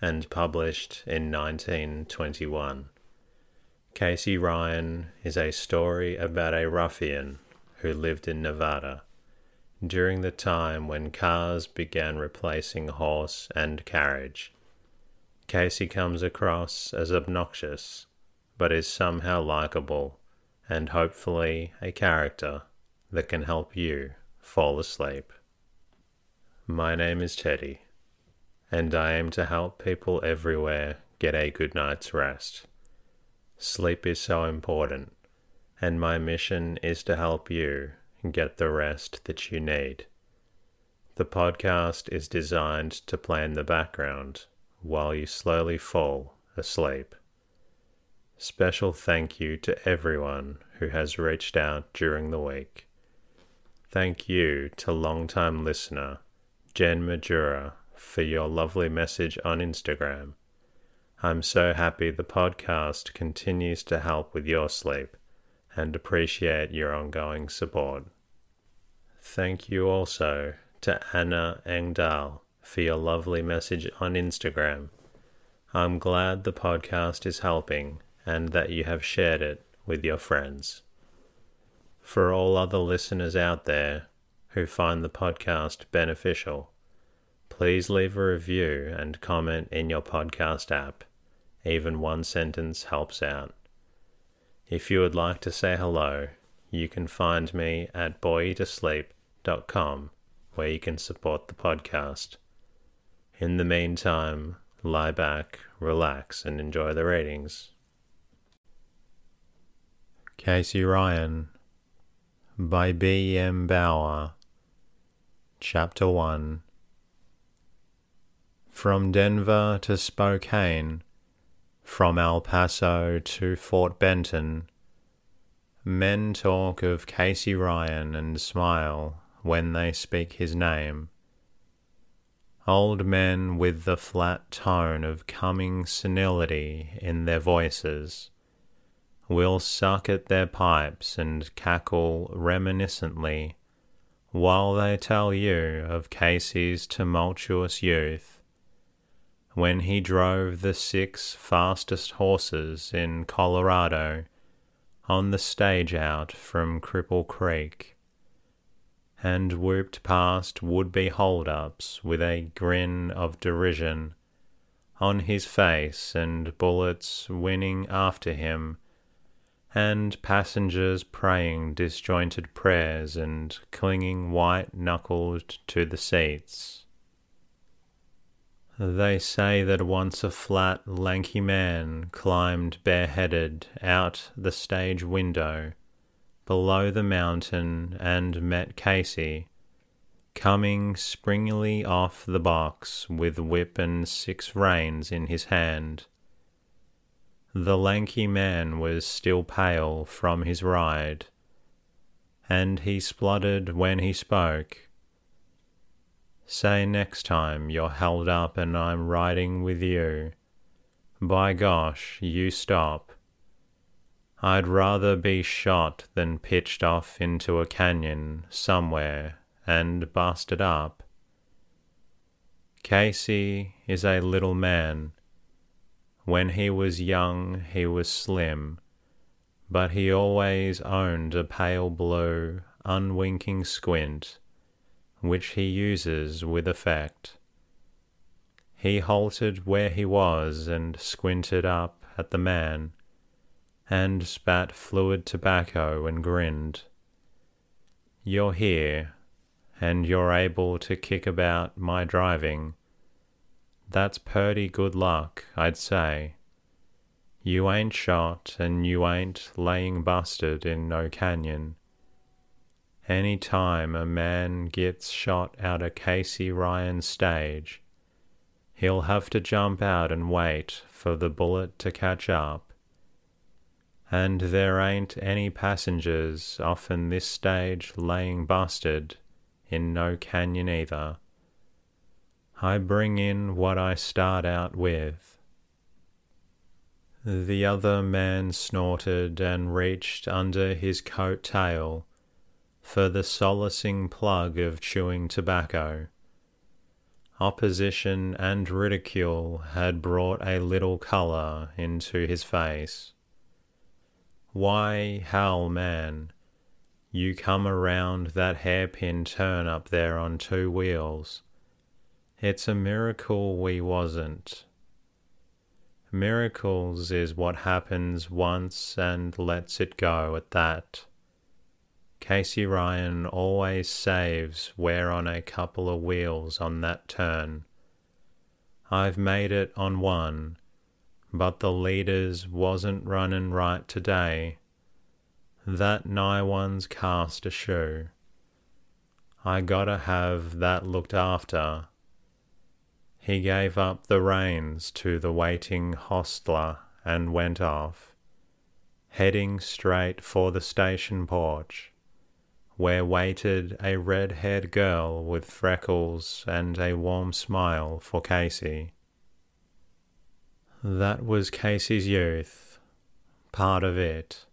and published in 1921. Casey Ryan is a story about a ruffian who lived in Nevada during the time when cars began replacing horse and carriage. Casey comes across as obnoxious, but is somehow likable and hopefully a character that can help you fall asleep. My name is Teddy and I aim to help people everywhere get a good night's rest. Sleep is so important, and my mission is to help you get the rest that you need. The podcast is designed to play in the background while you slowly fall asleep. Special thank you to everyone who has reached out during the week. Thank you to long-time listener Jen Majura for your lovely message on Instagram. I'm so happy the podcast continues to help with your sleep and appreciate your ongoing support. Thank you also to Anna Engdahl for your lovely message on Instagram. I'm glad the podcast is helping and that you have shared it with your friends. For all other listeners out there who find the podcast beneficial, please leave a review and comment in your podcast app. Even one sentence helps out. If you would like to say hello, you can find me at boreyoutosleep.com where you can support the podcast. In the meantime, lie back, relax, and enjoy the ratings. Casey Ryan by B. M. Bower Chapter 1 from Denver to Spokane, from El Paso to Fort Benton, men talk of Casey Ryan and smile when they speak his name. Old men with the flat tone of coming senility in their voices will suck at their pipes and cackle reminiscently while they tell you of Casey's tumultuous youth when he drove the six fastest horses in Colorado on the stage out from Cripple Creek, and whooped past would be hold-ups with a grin of derision on his face and bullets winning after him, and passengers praying disjointed prayers and clinging white-knuckled to the seats. They say that once a flat, lanky man climbed bareheaded out the stage window below the mountain and met Casey, coming springily off the box with whip and six reins in his hand. The lanky man was still pale from his ride, and he spluttered when he spoke Say next time you're held up and I'm riding with you. By gosh, you stop. I'd rather be shot than pitched off into a canyon somewhere and busted up. Casey is a little man. When he was young, he was slim, but he always owned a pale blue, unwinking squint which he uses with effect. He halted where he was and squinted up at the man, and spat fluid tobacco and grinned. You're here, and you're able to kick about my driving. That's purty good luck, I'd say. You ain't shot, and you ain't laying busted in no canyon. Any time a man gets shot out of Casey Ryan's stage, he'll have to jump out and wait for the bullet to catch up. And there ain't any passengers often this stage laying busted in no canyon either. I bring in what I start out with. The other man snorted and reached under his coat tail for the solacing plug of chewing tobacco. Opposition and ridicule had brought a little colour into his face. Why, Hal, man, you come around that hairpin turn up there on two wheels. It's a miracle we wasn't. Miracles is what happens once and lets it go at that. Casey Ryan always saves we're on a couple of wheels on that turn. I've made it on one, but the leaders wasn't running right today. That nigh one's cast a shoe. I gotta have that looked after. He gave up the reins to the waiting hostler and went off, heading straight for the station porch where waited a red haired girl with freckles and a warm smile for Casey. That was Casey's youth, part of it.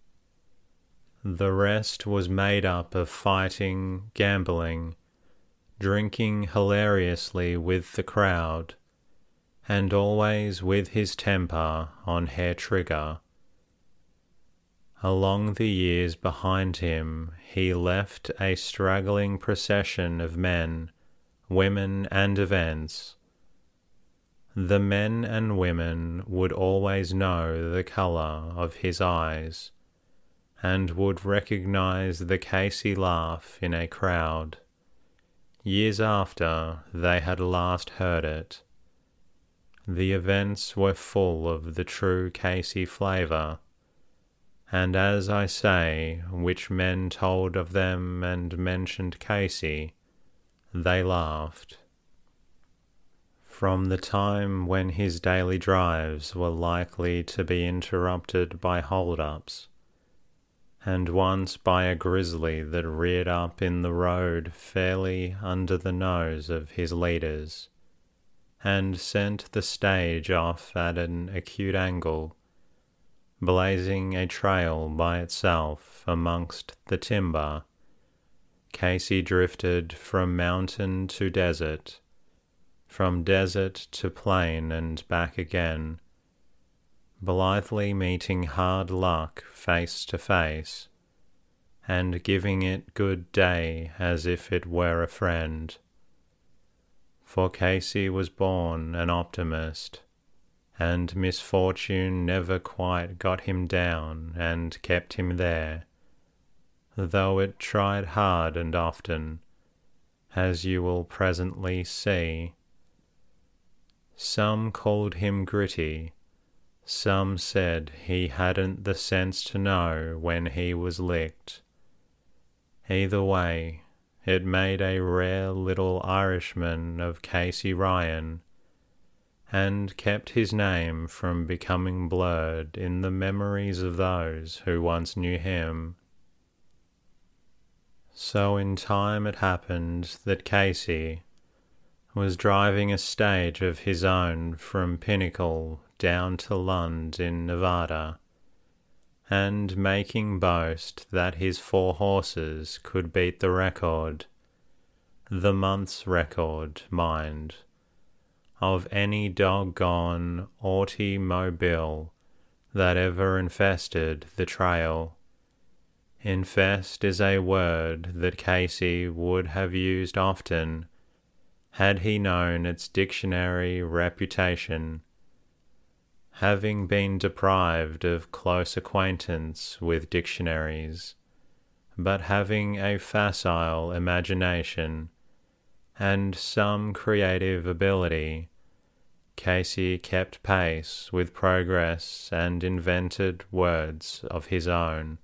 The rest was made up of fighting, gambling, drinking hilariously with the crowd, and always with his temper on hair trigger Along the years behind him, he left a straggling procession of men, women, and events. The men and women would always know the colour of his eyes, and would recognize the Casey laugh in a crowd, years after they had last heard it. The events were full of the true Casey flavour and as I say, which men told of them and mentioned Casey, they laughed. From the time when his daily drives were likely to be interrupted by hold-ups, and once by a grizzly that reared up in the road fairly under the nose of his leaders, and sent the stage off at an acute angle blazing a trail by itself amongst the timber. Casey drifted from mountain to desert, from desert to plain and back again, blithely meeting hard luck face to face, and giving it good day as if it were a friend. For Casey was born an optimist and misfortune never quite got him down and kept him there, though it tried hard and often, as you will presently see. Some called him gritty, some said he hadn't the sense to know when he was licked. Either way, it made a rare little Irishman of Casey Ryan and kept his name from becoming blurred in the memories of those who once knew him. So in time it happened that Casey was driving a stage of his own from Pinnacle down to Lund in Nevada, and making boast that his four horses could beat the record, the month's record, mind of any doggone automobile that ever infested the trail. Infest is a word that Casey would have used often had he known its dictionary reputation. Having been deprived of close acquaintance with dictionaries, but having a facile imagination and some creative ability, Casey kept pace with progress and invented words of his own,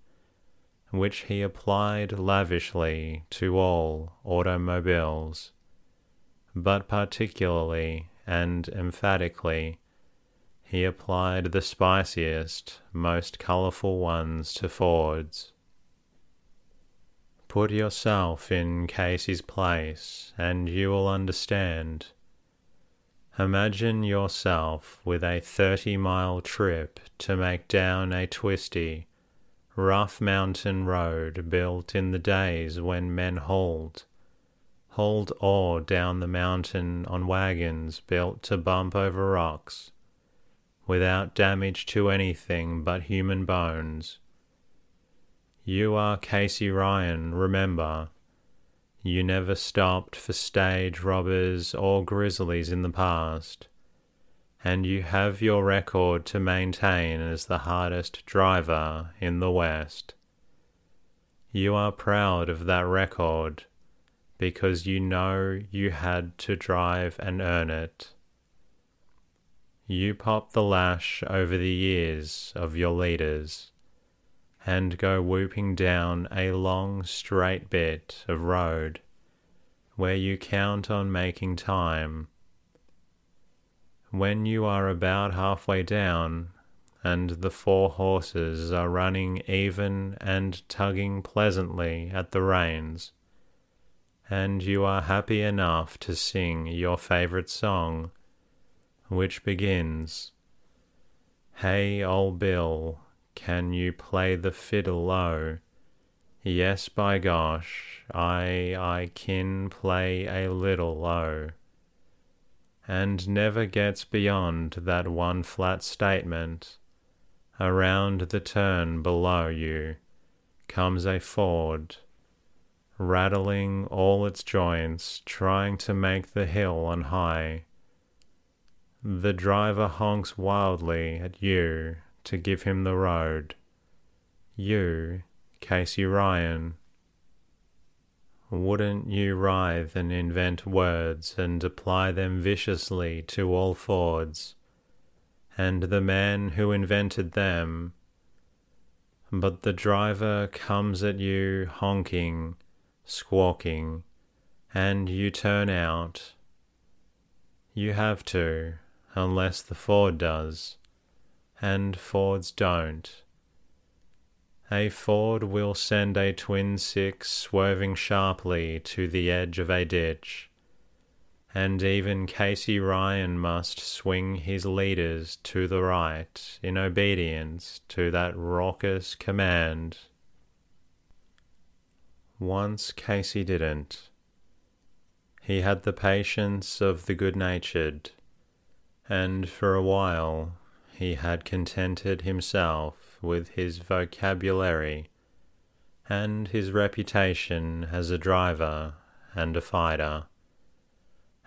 which he applied lavishly to all automobiles, but particularly and emphatically, he applied the spiciest, most colourful ones to Ford's. Put yourself in Casey's place, and you will understand. Imagine yourself with a 30 mile trip to make down a twisty, rough mountain road built in the days when men hauled, hauled ore down the mountain on wagons built to bump over rocks, without damage to anything but human bones you are Casey Ryan, remember. You never stopped for stage robbers or grizzlies in the past, and you have your record to maintain as the hardest driver in the West. You are proud of that record because you know you had to drive and earn it. You pop the lash over the years of your leaders and go whooping down a long straight bit of road where you count on making time. When you are about halfway down, and the four horses are running even and tugging pleasantly at the reins, and you are happy enough to sing your favorite song, which begins, Hey, old Bill, can you play the fiddle low? Yes, by gosh, I I kin play a little low. And never gets beyond that one flat statement. Around the turn below you comes a Ford, rattling all its joints, trying to make the hill on high. The driver honks wildly at you to give him the road. You, Casey Ryan. Wouldn't you writhe and invent words and apply them viciously to all Fords, and the man who invented them? But the driver comes at you honking, squawking, and you turn out. You have to, unless the Ford does and Fords don't. A Ford will send a twin six swerving sharply to the edge of a ditch, and even Casey Ryan must swing his leaders to the right in obedience to that raucous command. Once Casey didn't. He had the patience of the good natured, and for a while he had contented himself with his vocabulary and his reputation as a driver and a fighter,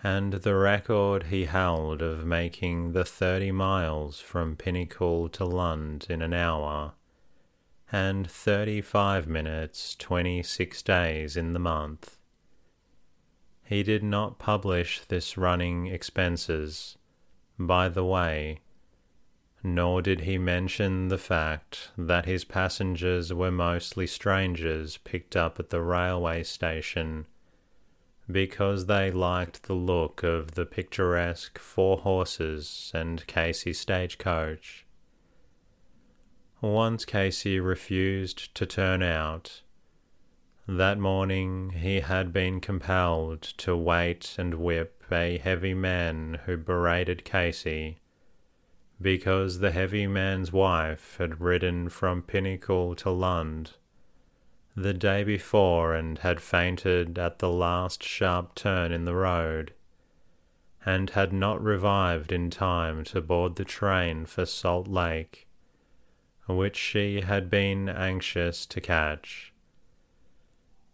and the record he held of making the thirty miles from Pinnacle to Lund in an hour, and thirty five minutes twenty six days in the month. He did not publish this running expenses. By the way, nor did he mention the fact that his passengers were mostly strangers picked up at the railway station because they liked the look of the picturesque four horses and Casey stagecoach. Once Casey refused to turn out. That morning he had been compelled to wait and whip a heavy man who berated Casey because the heavy man's wife had ridden from Pinnacle to Lund the day before and had fainted at the last sharp turn in the road, and had not revived in time to board the train for Salt Lake, which she had been anxious to catch.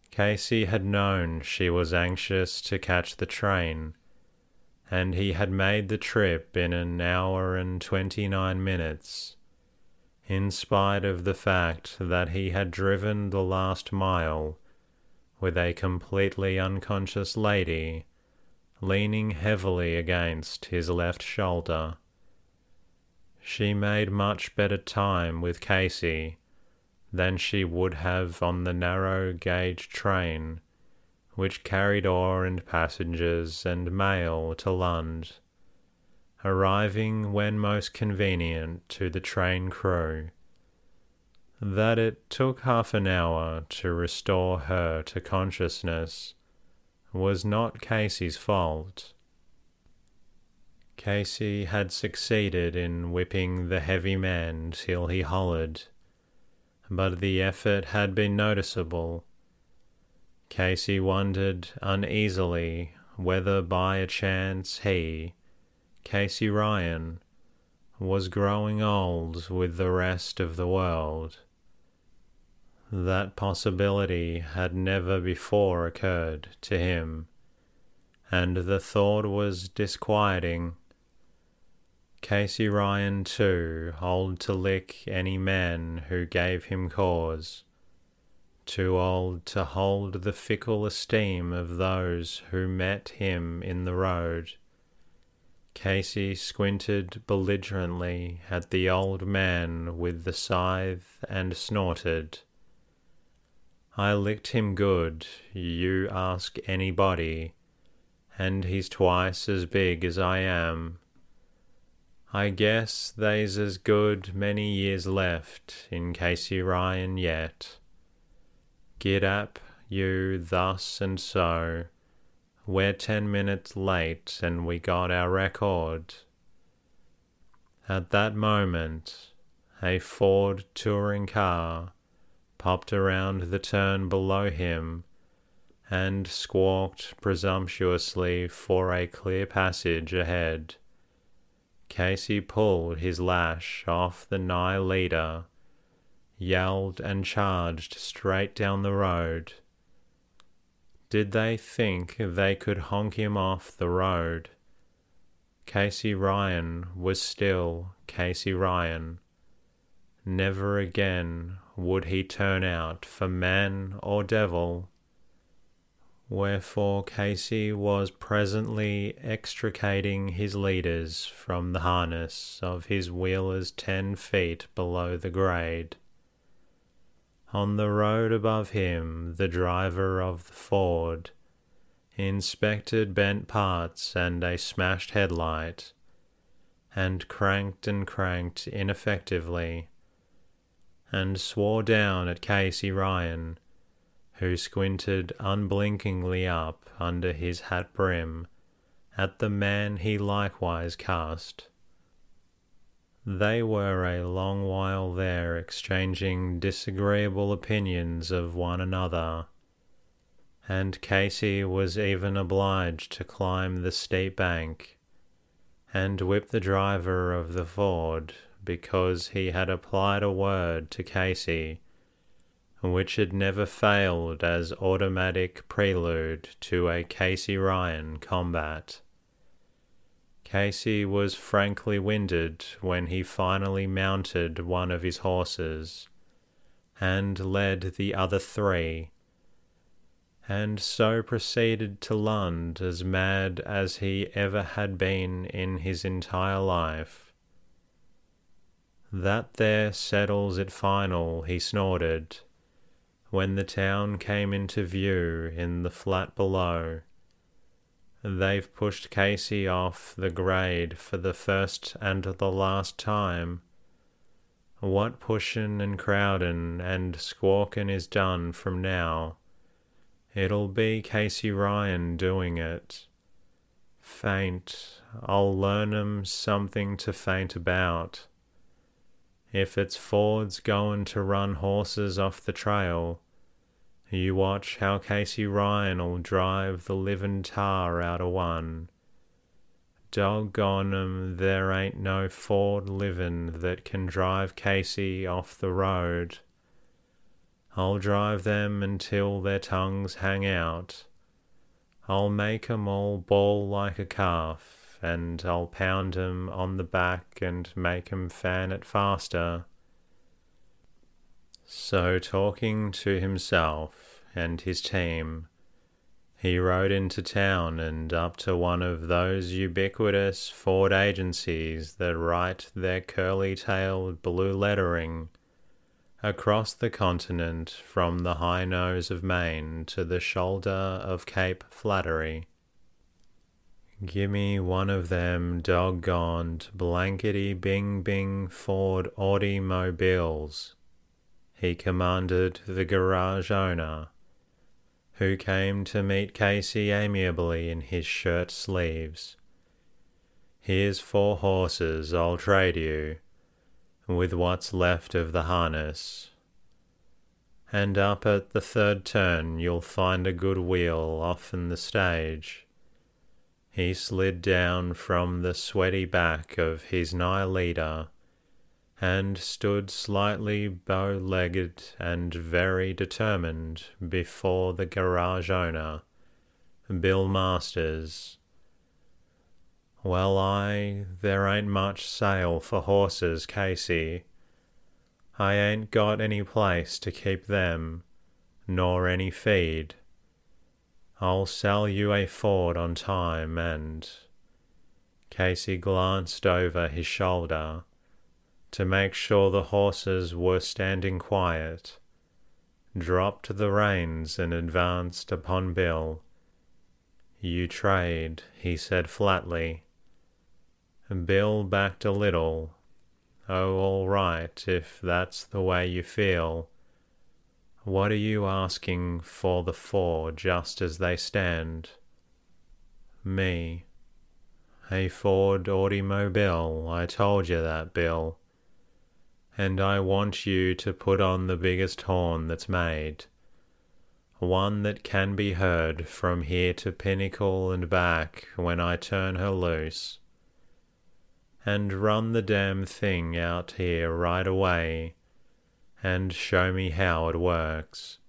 Casey had known she was anxious to catch the train and he had made the trip in an hour and twenty nine minutes, in spite of the fact that he had driven the last mile with a completely unconscious lady leaning heavily against his left shoulder. She made much better time with Casey than she would have on the narrow gauge train which carried ore and passengers and mail to Lund arriving when most convenient to the train crew. That it took half an hour to restore her to consciousness was not Casey's fault. Casey had succeeded in whipping the heavy man till he hollered, but the effort had been noticeable. Casey wondered uneasily whether by a chance he, Casey Ryan, was growing old with the rest of the world. That possibility had never before occurred to him, and the thought was disquieting. Casey Ryan, too, old to lick any man who gave him cause, too old to hold the fickle esteem of those who met him in the road. Casey squinted belligerently at the old man with the scythe and snorted. I licked him good, you ask anybody, and he's twice as big as I am. I guess they's as good many years left in Casey Ryan yet. Get up, you thus and so. We're ten minutes late and we got our record. At that moment, a Ford touring car popped around the turn below him and squawked presumptuously for a clear passage ahead. Casey pulled his lash off the nigh leader, yelled and charged straight down the road. Did they think they could honk him off the road? Casey Ryan was still Casey Ryan. Never again would he turn out for man or devil. Wherefore Casey was presently extricating his leaders from the harness of his wheelers ten feet below the grade. On the road above him, the driver of the Ford inspected bent parts and a smashed headlight, and cranked and cranked ineffectively and swore down at Casey Ryan, who squinted unblinkingly up under his hat brim at the man he likewise cast. They were a long while there exchanging disagreeable opinions of one another, and Casey was even obliged to climb the steep bank and whip the driver of the Ford because he had applied a word to Casey which had never failed as automatic prelude to a Casey Ryan combat. Casey was frankly winded when he finally mounted one of his horses and led the other three, and so proceeded to Lund as mad as he ever had been in his entire life. That there settles it final, he snorted, when the town came into view in the flat below. They've pushed Casey off the grade for the first and the last time. What pushin' and crowdin' and squawkin' is done from now. It'll be Casey Ryan doing it. Faint, I'll learn 'em something to faint about. If it's Ford's goin' to run horses off the trail, you watch how Casey Ryan'll drive the livin' tar out o' one. Doggone 'em, there ain't no Ford livin' that can drive Casey off the road. I'll drive them until their tongues hang out. I'll make 'em all bawl like a calf and I'll pound 'em on the back and make 'em fan it faster. So, talking to himself and his team, he rode into town and up to one of those ubiquitous Ford agencies that write their curly tailed blue lettering across the continent from the high nose of Maine to the shoulder of Cape Flattery. Gimme one of them doggoned blankety bing bing Ford automobiles, he commanded the garage owner, who came to meet Casey amiably in his shirt sleeves. Here's four horses I'll trade you, with what's left of the harness. And up at the third turn you'll find a good wheel off in the stage he slid down from the sweaty back of his nigh leader and stood slightly bow legged and very determined before the garage owner, Bill Masters. Well, I, there ain't much sale for horses, Casey. I ain't got any place to keep them, nor any feed. I'll sell you a Ford on time and. Casey glanced over his shoulder to make sure the horses were standing quiet, dropped the reins and advanced upon Bill. You trade, he said flatly. Bill backed a little. Oh, all right, if that's the way you feel. What are you asking for the four just as they stand? Me. A Ford automobile, I told you that, Bill. And I want you to put on the biggest horn that's made. One that can be heard from here to Pinnacle and back when I turn her loose. And run the damn thing out here right away and show me how it works,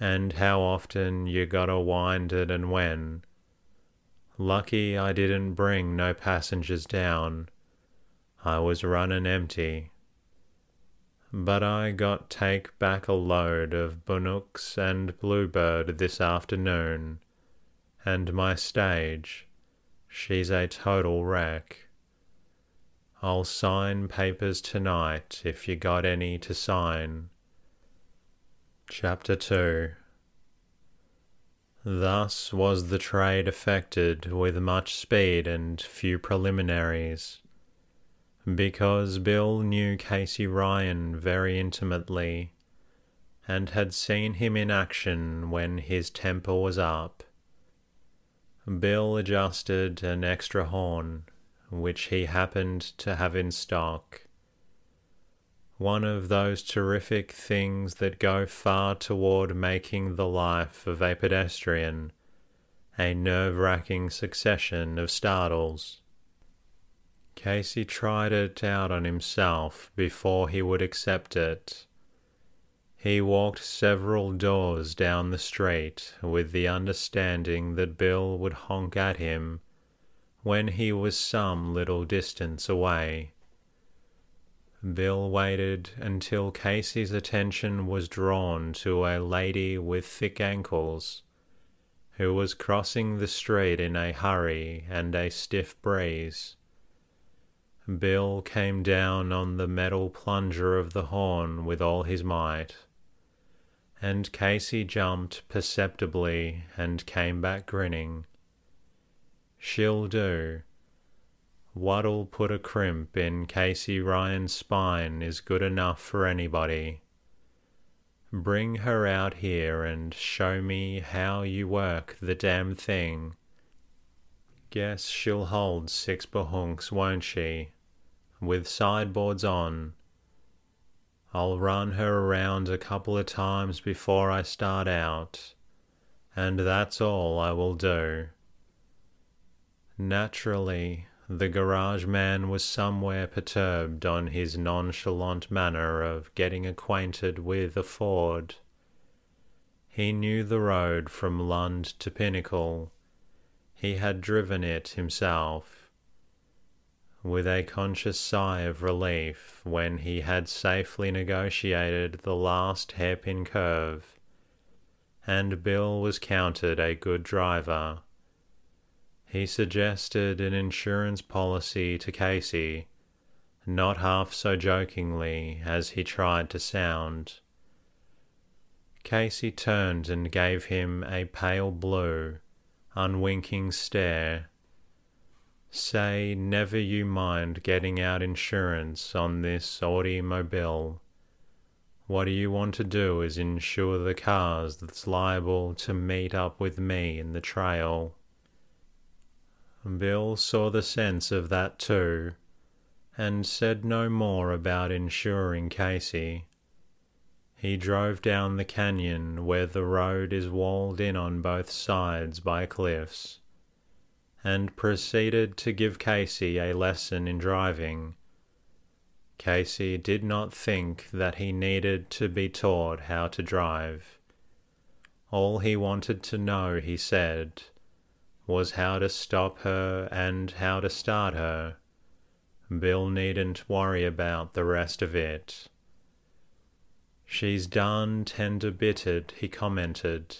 and how often you gotta wind it and when. Lucky I didn't bring no passengers down. I was running empty. But I got take back a load of bohunks and Bluebird this afternoon, and my stage, she's a total wreck. I'll sign papers tonight if you got any to sign. Chapter 2 Thus was the trade effected with much speed and few preliminaries. Because Bill knew Casey Ryan very intimately, and had seen him in action when his temper was up. Bill adjusted an extra horn which he happened to have in stock. One of those terrific things that go far toward making the life of a pedestrian a nerve wracking succession of startles. Casey tried it out on himself before he would accept it. He walked several doors down the street with the understanding that Bill would honk at him when he was some little distance away. Bill waited until Casey's attention was drawn to a lady with thick ankles who was crossing the street in a hurry and a stiff breeze. Bill came down on the metal plunger of the horn with all his might, and Casey jumped perceptibly and came back grinning. She'll do. What'll put a crimp in Casey Ryan's spine is good enough for anybody. Bring her out here and show me how you work the damn thing. Guess she'll hold six bohunks, won't she? With sideboards on. I'll run her around a couple of times before I start out, and that's all I will do. Naturally, the garage man was somewhere perturbed on his nonchalant manner of getting acquainted with a Ford. He knew the road from Lund to Pinnacle. He had driven it himself. With a conscious sigh of relief when he had safely negotiated the last hairpin curve, and Bill was counted a good driver he suggested an insurance policy to Casey, not half so jokingly as he tried to sound. Casey turned and gave him a pale blue, unwinking stare Say never you mind getting out insurance on this automobile. What you want to do is insure the cars that's liable to meet up with me in the trail. Bill saw the sense of that too, and said no more about insuring Casey. He drove down the canyon where the road is walled in on both sides by cliffs, and proceeded to give Casey a lesson in driving. Casey did not think that he needed to be taught how to drive. All he wanted to know, he said, was how to stop her and how to start her. Bill needn't worry about the rest of it. She's done tender bitted, he commented,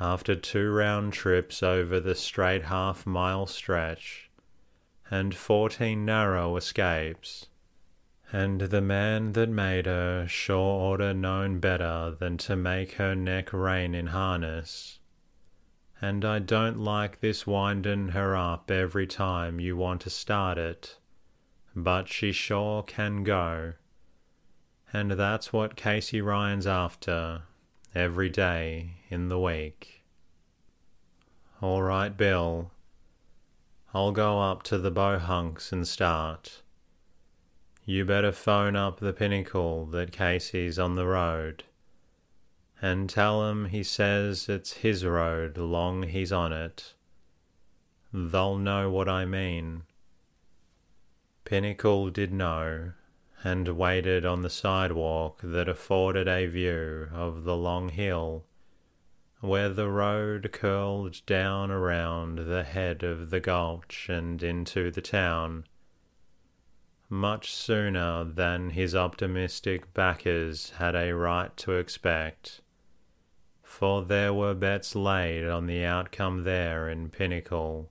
after two round trips over the straight half mile stretch and fourteen narrow escapes. And the man that made her sure oughter known better than to make her neck rein in harness and I don't like this windin' her up every time you want to start it, but she sure can go. And that's what Casey Ryan's after every day in the week. All right, Bill. I'll go up to the bohunks and start. You better phone up the pinnacle that Casey's on the road and tell him he says it's his road long he's on it. They'll know what I mean. Pinnacle did know, and waited on the sidewalk that afforded a view of the long hill where the road curled down around the head of the gulch and into the town. Much sooner than his optimistic backers had a right to expect for there were bets laid on the outcome there in Pinnacle.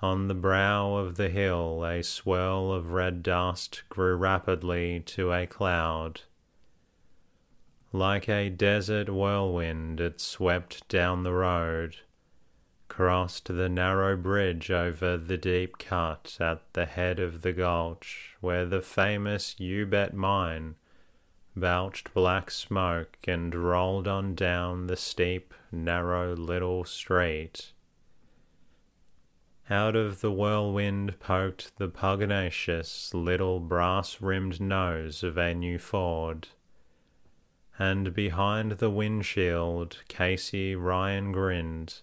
On the brow of the hill, a swirl of red dust grew rapidly to a cloud. Like a desert whirlwind, it swept down the road, crossed the narrow bridge over the deep cut at the head of the gulch where the famous U Bet mine belched black smoke and rolled on down the steep, narrow little street. Out of the whirlwind poked the pugnacious little brass rimmed nose of a new Ford. And behind the windshield, Casey Ryan grinned,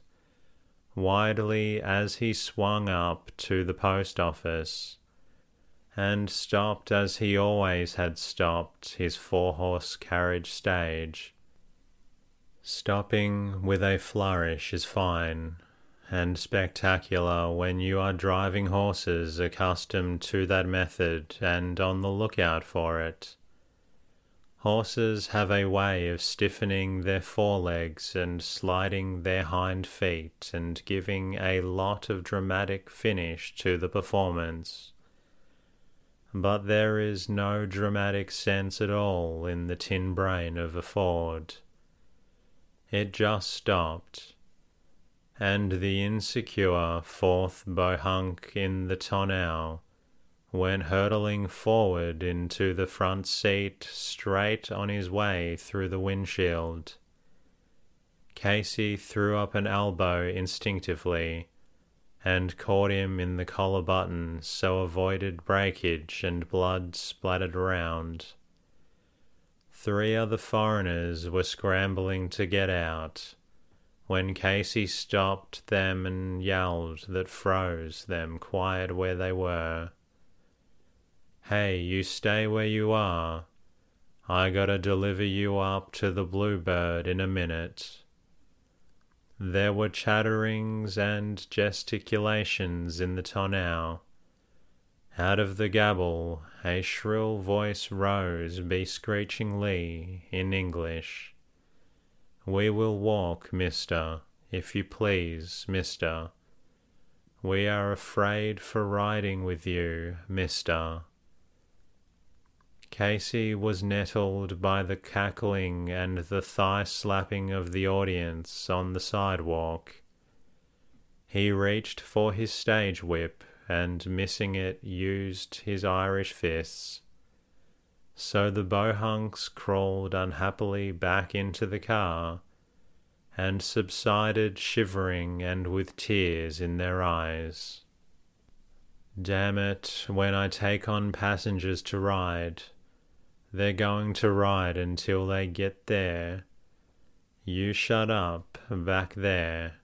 widely as he swung up to the post office and stopped as he always had stopped his four horse carriage stage. Stopping with a flourish is fine and spectacular when you are driving horses accustomed to that method and on the lookout for it. Horses have a way of stiffening their forelegs and sliding their hind feet and giving a lot of dramatic finish to the performance but there is no dramatic sense at all in the tin brain of a Ford. It just stopped, and the insecure fourth bohunk in the tonneau went hurtling forward into the front seat straight on his way through the windshield. Casey threw up an elbow instinctively and caught him in the collar button so avoided breakage and blood splattered around. Three other foreigners were scrambling to get out when Casey stopped them and yelled that froze them quiet where they were. Hey, you stay where you are. I gotta deliver you up to the Bluebird in a minute. There were chatterings and gesticulations in the tonneau. Out of the gabble, a shrill voice rose bescreechingly in English. We will walk, mister, if you please, mister. We are afraid for riding with you, mister. Casey was nettled by the cackling and the thigh slapping of the audience on the sidewalk. He reached for his stage whip and, missing it, used his Irish fists. So the bohunks crawled unhappily back into the car and subsided shivering and with tears in their eyes. Damn it, when I take on passengers to ride, they're going to ride until they get there. You shut up back there.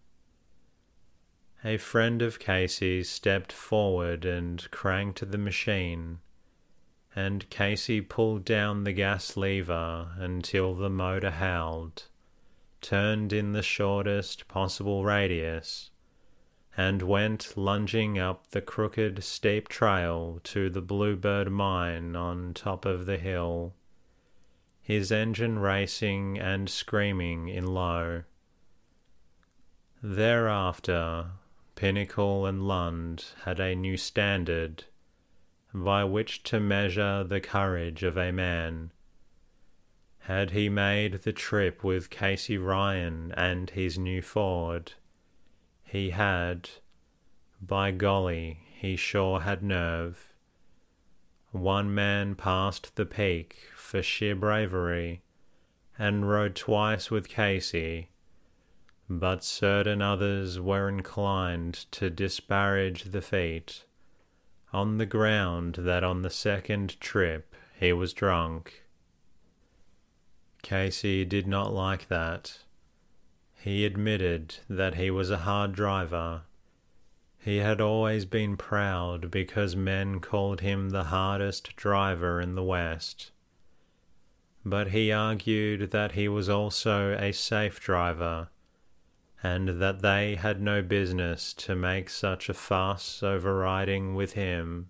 A friend of Casey's stepped forward and cranked the machine, and Casey pulled down the gas lever until the motor howled, turned in the shortest possible radius, and went lunging up the crooked, steep trail to the Bluebird mine on top of the hill, his engine racing and screaming in low. Thereafter, Pinnacle and Lund had a new standard by which to measure the courage of a man. Had he made the trip with Casey Ryan and his new Ford? He had. By golly, he sure had nerve. One man passed the peak for sheer bravery and rode twice with Casey but certain others were inclined to disparage the feat, on the ground that on the second trip he was drunk. Casey did not like that. He admitted that he was a hard driver. He had always been proud because men called him the hardest driver in the West. But he argued that he was also a safe driver and that they had no business to make such a fuss over riding with him.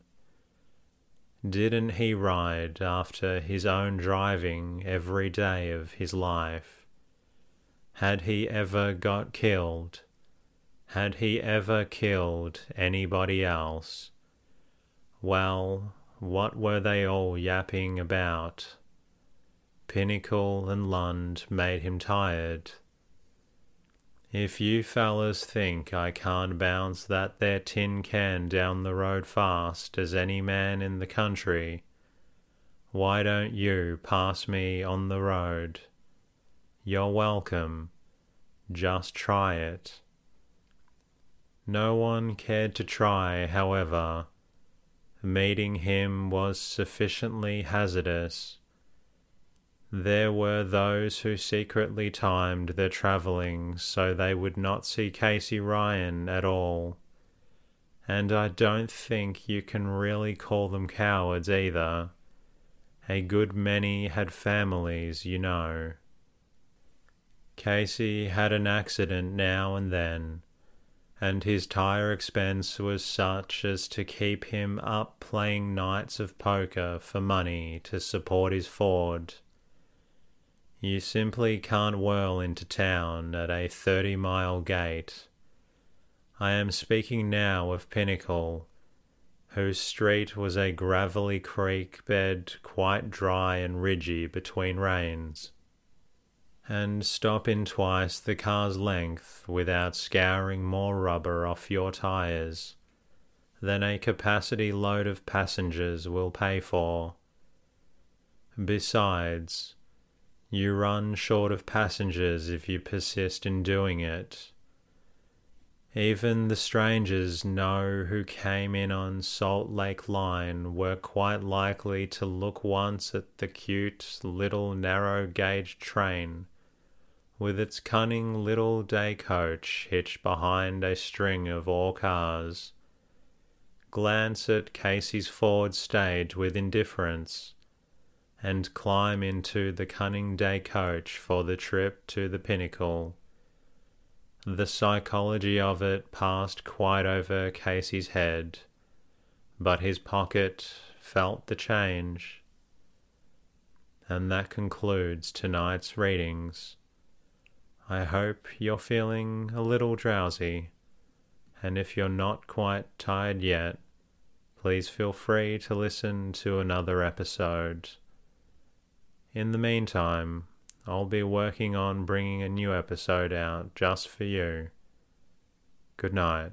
Didn't he ride after his own driving every day of his life? Had he ever got killed? Had he ever killed anybody else? Well, what were they all yapping about? Pinnacle and Lund made him tired if you fellas think I can't bounce that there tin can down the road fast as any man in the country, why don't you pass me on the road? You're welcome. Just try it. No one cared to try, however. Meeting him was sufficiently hazardous there were those who secretly timed their travelling so they would not see Casey Ryan at all. And I don't think you can really call them cowards either. A good many had families, you know. Casey had an accident now and then, and his tire expense was such as to keep him up playing nights of poker for money to support his Ford. You simply can't whirl into town at a 30 mile gait. I am speaking now of Pinnacle, whose street was a gravelly creek bed quite dry and ridgy between rains, and stop in twice the car's length without scouring more rubber off your tires than a capacity load of passengers will pay for. Besides, you run short of passengers if you persist in doing it. Even the strangers know who came in on Salt Lake Line were quite likely to look once at the cute little narrow gauge train with its cunning little day coach hitched behind a string of all cars, glance at Casey's Ford stage with indifference and climb into the cunning day coach for the trip to the pinnacle. The psychology of it passed quite over Casey's head, but his pocket felt the change. And that concludes tonight's readings. I hope you're feeling a little drowsy, and if you're not quite tired yet, please feel free to listen to another episode. In the meantime, I'll be working on bringing a new episode out just for you. Good night.